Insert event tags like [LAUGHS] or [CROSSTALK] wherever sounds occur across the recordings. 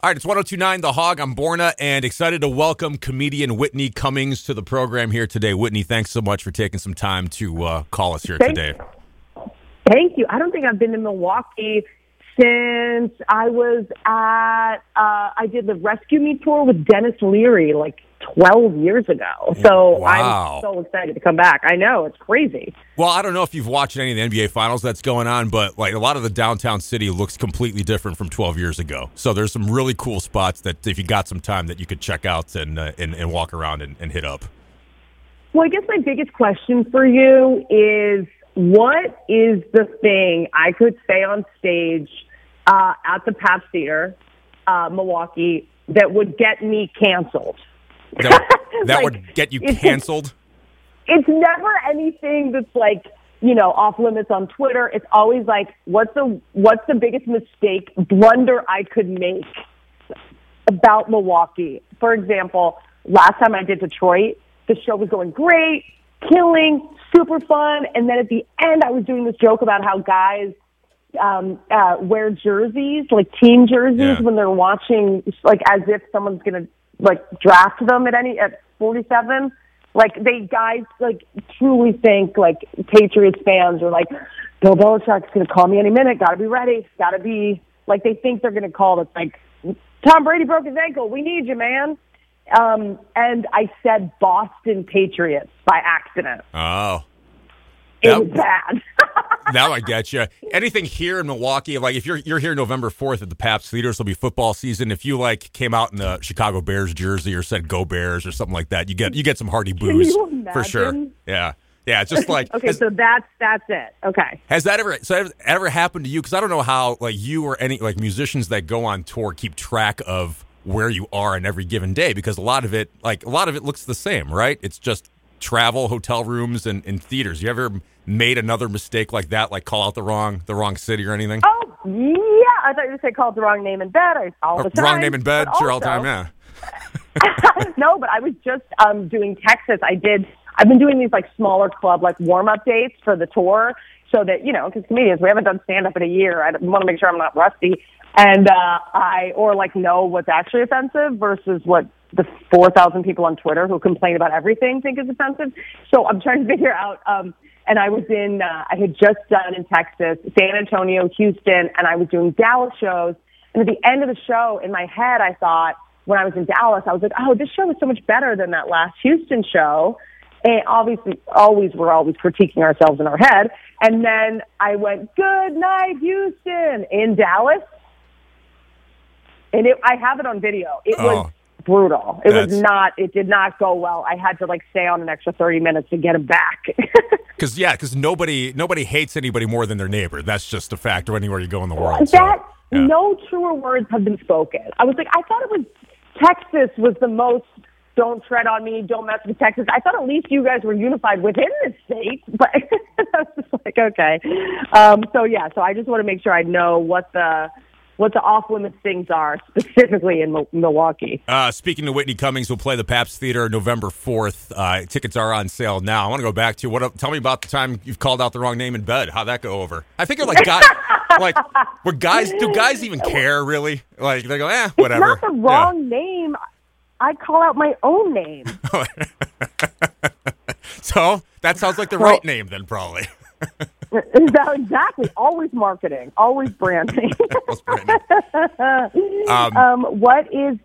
All right, it's 1029 The Hog. I'm Borna and excited to welcome comedian Whitney Cummings to the program here today. Whitney, thanks so much for taking some time to uh, call us here Thank- today. Thank you. I don't think I've been to Milwaukee since I was at, uh, I did the Rescue Me tour with Denis Leary like 12 years ago. So Wow. I'm so excited to come back. I know, it's crazy. Well, I don't know if you've watched any of the NBA finals that's going on, but like a lot of the downtown city looks completely different from 12 years ago. So there's some really cool spots that if you got some time that you could check out and uh, and, and walk around and, and hit up. Well, I guess my biggest question for you is what is the thing I could say on stage uh, at the Pabst Theater, uh, Milwaukee, that would get me canceled? That, [LAUGHS] that Like, would get you [LAUGHS] it's- canceled. it's never anything that's like you know off limits on Twitter. It's always like what's the what's the biggest mistake blunder I could make about Milwaukee. For example, last time I did Detroit, the show was going great, killing, super fun, and then at the end I was doing this joke about how guys um uh wear jerseys like team jerseys Yeah. when they're watching like as if someone's gonna like draft them at any at forty seven like they guys like truly think like patriots fans are like bill belichick's gonna call me any minute gotta be ready gotta be like they think they're gonna call it's like tom brady broke his ankle we need you man. Um and i said boston patriots by accident. Oh, it That- was bad [LAUGHS] now I get you. Anything here in Milwaukee, like if you're you're here November fourth at the Pabst Theater, so it'll be football season. If you like came out in a Chicago Bears jersey or said "Go Bears" or something like that, you get you get some hearty boos for sure. Yeah, yeah. It's just like Okay, has, so that's that's it. Okay. has that ever so ever, ever happened to you? Because I don't know how like you or any like musicians that go on tour keep track of where you are on every given day because a lot of it like a lot of it looks the same, right? It's just travel, hotel rooms, and, and theaters. You ever made another mistake like that, like call out the wrong the wrong city or anything? Oh yeah, I thought you were say called the wrong name in bed. I all the time. wrong name in bed, sure, all the time, yeah. [LAUGHS] no, but I was just um doing Texas. I did. I've been doing these like smaller club like warm up dates for the tour, so that you know, because comedians we haven't done stand up in a year. I want to make sure I'm not rusty, and uh I or like know what's actually offensive versus what the 4,000 people on Twitter who complain about everything think is offensive. So I'm trying to figure out. um and I was in, uh, I had just done in Texas, San Antonio, Houston, and I was doing Dallas shows. And at the end of the show, in my head, I thought, when I was in Dallas, I was like, oh, this show was so much better than that last Houston show. And obviously, always, we're always critiquing ourselves in our head. And then I went, good night, Houston, in Dallas. And it, I have it on video. It was Oh. Brutal. It was not, it did not go well. I had to like stay on an extra 30 minutes to get him back. [LAUGHS] Because yeah, because nobody nobody hates anybody more than their neighbor. That's just a fact. Or Anywhere you go in the world. so, that yeah. no truer words have been spoken. I was like, I thought it was Texas was the most don't tread on me, don't mess with Texas. I thought at least you guys were unified within the state, [LAUGHS] but [LAUGHS] I was just like, okay. Um, so yeah, so I just want to make sure I know what the what the off limits things are [LAUGHS] specifically in Milwaukee. Uh, speaking to Whitney Cummings, we'll play the Pabst Theater November fourth. Uh, tickets are on sale now. I want to go back to what? Tell me about the time you've called out the wrong name in bed. How'd that go over? I think you're like guys, [LAUGHS] like were guys? Do guys even care really? Like they go, eh, whatever. It's not the wrong name. I call out my own name. [LAUGHS] So that sounds like the right name then, probably. [LAUGHS] Is that exactly? Always marketing, always branding. [LAUGHS] [LAUGHS] Um, um, what is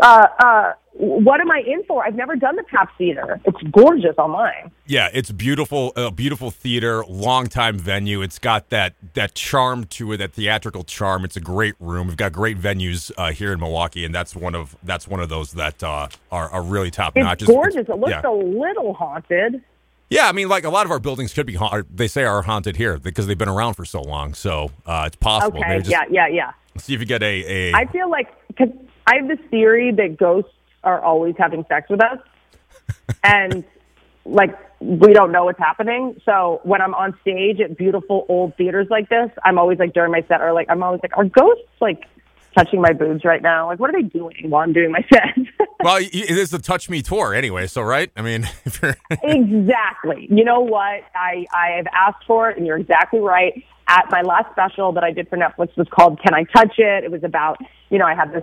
uh, uh, what am I in for? I've never done the Pabst Theater. It's gorgeous online. Yeah, it's beautiful, a beautiful theater, long time venue. It's got that that charm to it, that theatrical charm. It's a great room. We've got great venues uh, here in Milwaukee, and that's one of that's one of those that uh, are, are really top notch. It's gorgeous. it looks yeah. a little haunted. Yeah, I mean, like a lot of our buildings could be haunted. They say are haunted here because they've been around for so long. So uh, it's possible. Okay, just yeah, yeah, yeah. see if you get a, a I feel like cause I have this theory that ghosts are always having sex with us, [LAUGHS] and like we don't know what's happening. So when I'm on stage at beautiful old theaters like this, I'm always like during my set or like I'm always like, are ghosts like touching my boobs right now. Like, what are they doing while I'm doing my set? [LAUGHS] well, it is the Touch Me tour anyway, so right? I mean, [LAUGHS] exactly. You know what? I I have asked for it, and you're exactly right at my last special that I did for Netflix was called Can I Touch It? It was about, you know, I had this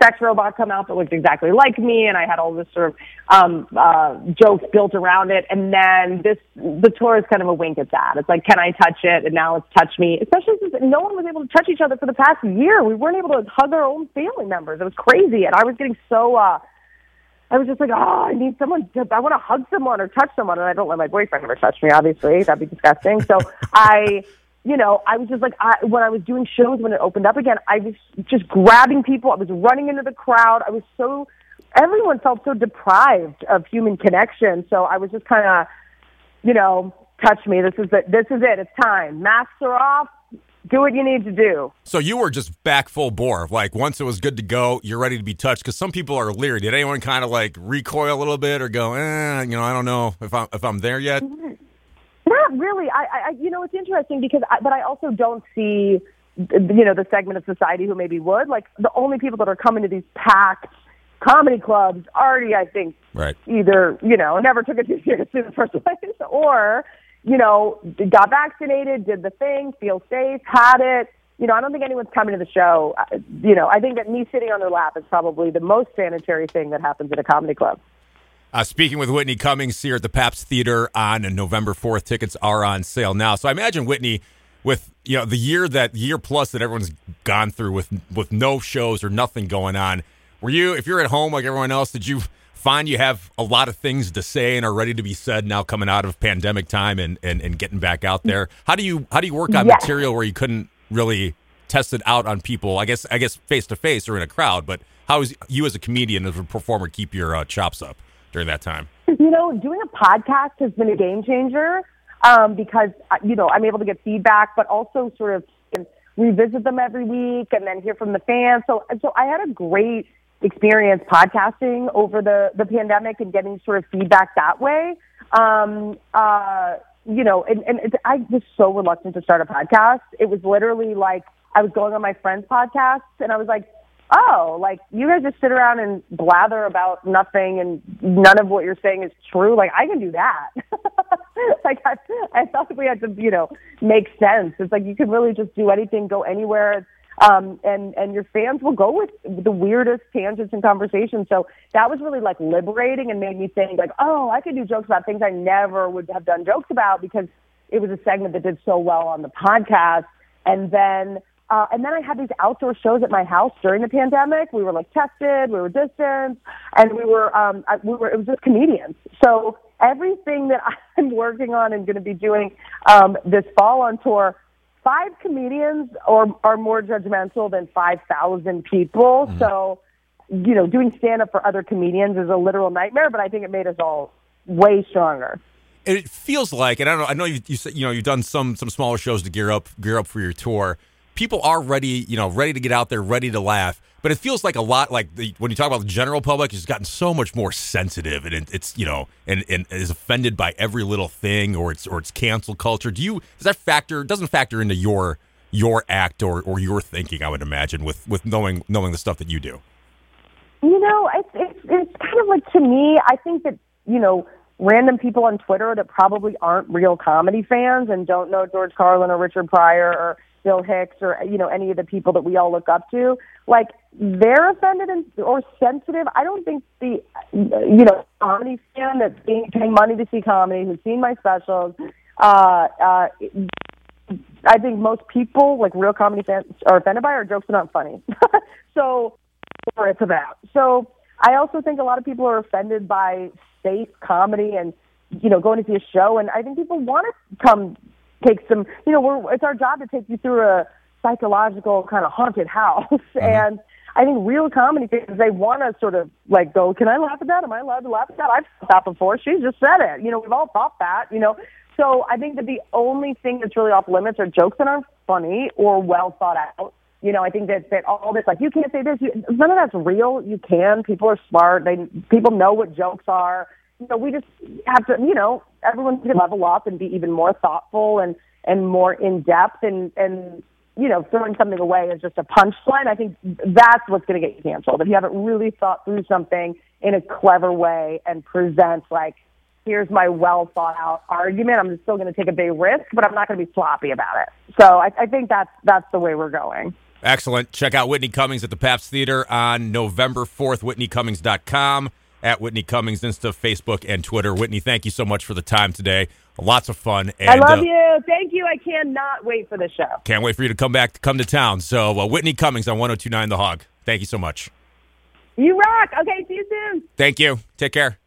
sex robot come out that looked exactly like me and I had all this sort of um uh jokes built around it and then this the tour is kind of a wink at that. It's like can I touch it? And now it's touch me. Especially no one was able to touch each other for the past year. We weren't able to hug our own family members. It was crazy and I was getting so uh I was just like, oh, I need someone. To, I want to hug someone or touch someone, and I don't let my boyfriend ever touch me. Obviously, that'd be disgusting. So [LAUGHS] I you know, I was just like, I, when I was doing shows when it opened up again, I was just grabbing people. I was running into the crowd. I was so, everyone felt so deprived of human connection. So I was just kind of, you know, touch me. This is it. This is it. It's time. Masks are off. Do what you need to do. So you were just back full bore. Like once it was good to go, you're ready to be touched. Because some people are leery. Did anyone kind of like recoil a little bit or go, eh, you know, I don't know if I'm if I'm there yet? Not really. I, I, you know, it's interesting because, I, but I also don't see, you know, the segment of society who maybe would. Like the only people that are coming to these packed comedy clubs already, I think, right. either you know never took it too seriously in the first place, or you know got vaccinated, did the thing, feel safe, had it. You know, I don't think anyone's coming to the show. You know, I think that me sitting on their lap is probably the most sanitary thing that happens at a comedy club. Uh, speaking with Whitney Cummings here at the Pabst Theater on November 4th. Tickets are on sale now. So I imagine Whitney, with you know the year that year plus that everyone's gone through with with no shows or nothing going on, were you if you're at home like everyone else, did you find you have a lot of things to say and are ready to be said now coming out of pandemic time and and, and getting back out there? How do you how do you work on yes. material where you couldn't really test it out on people? I guess I guess face to face or in a crowd, but how is you as a comedian as a performer keep your uh, chops up? during that time? You know, doing a podcast has been a game changer um, because, uh, you know, I'm able to get feedback, but also sort of revisit them every week and then hear from the fans. So, so I had a great experience podcasting over the, the pandemic and getting sort of feedback that way. Um, uh, you know, and, and it, I was so reluctant to start a podcast. It was literally like I was going on my friend's podcast and I was like, oh, like you guys just sit around and blather about nothing and none of what you're saying is true. Like I can do that. [LAUGHS] like I, I thought we had to, you know, make sense. It's like you can really just do anything, go anywhere. Um, and, and your fans will go with the weirdest tangents and conversations. So that was really like liberating and made me think like, oh, I could do jokes about things I never would have done jokes about because it was a segment that did so well on the podcast. And then, uh, and then I had these outdoor shows at my house during the pandemic. We were like tested, we were distanced, and we were, um, we were, it was just comedians. So everything that [LAUGHS] I'm working on and going to be doing, um, this fall on tour, five comedians are, are more judgmental than 5,000 people. Mm. So, you know, doing stand up for other comedians is a literal nightmare, but I think it made us all way stronger it feels like, and I don't know. I know you, you you know you've done some some smaller shows to gear up gear up for your tour people are ready, you know, ready to get out there, ready to laugh. But it feels like a lot like the, when you talk about the general public, it's gotten so much more sensitive, and it, it's you know, and, and is offended by every little thing, or it's or it's cancel culture. Do you does that factor doesn't factor into your your act or, or your thinking? I would imagine with with knowing knowing the stuff that you do. You know, it's it's, it's kind of like to me. I think that you know random people on Twitter that probably aren't real comedy fans and don't know George Carlin or Richard Pryor or Bill Hicks or you know any of the people that we all look up to, like they're offended and, or sensitive. I don't think the you know comedy fan that's being paying money to see comedy, who's seen my specials, uh, uh, I think most people, like real comedy fans, are offended by our jokes are not funny. [LAUGHS] so, or it's about. So, I also think a lot of people are offended by safe comedy and you know going to see a show, and I think people want to come take some, you know, we're, it's our job to take you through a psychological kind of haunted house. Mm-hmm. [LAUGHS] And I think real comedy fans, they want to sort of like go, can I laugh at that? Am I allowed to laugh at that? I've thought that before. She just said it. You know, we've all thought that, you know. So I think that the only thing that's really off limits are jokes that aren't funny or well thought out. You know, I think that, that all this, like, you can't say this. You, none of that's real. You can. People are smart. They, people know what jokes are know, we just have to, you know, everyone can level up and be even more thoughtful and and more in depth and and you know, throwing something away is just a punchline, I think that's what's going to get you canceled. If you haven't really thought through something in a clever way and present like, here's my well thought out argument, I'm still going to take a big risk, but I'm not going to be sloppy about it. So I, I think that's that's the way we're going. Excellent. Check out Whitney Cummings at the Pabst Theater on November 4th, whitneycummings.com, at Whitney Cummings, Insta, Facebook, and Twitter. Whitney, thank you so much for the time today. Lots of fun. And, I love uh, you. Thank you. I cannot wait for the show. Can't wait for you to come back, to come to town. So, uh, Whitney Cummings on 1029 The Hog. Thank you so much. You rock. Okay, see you soon. Thank you. Take care.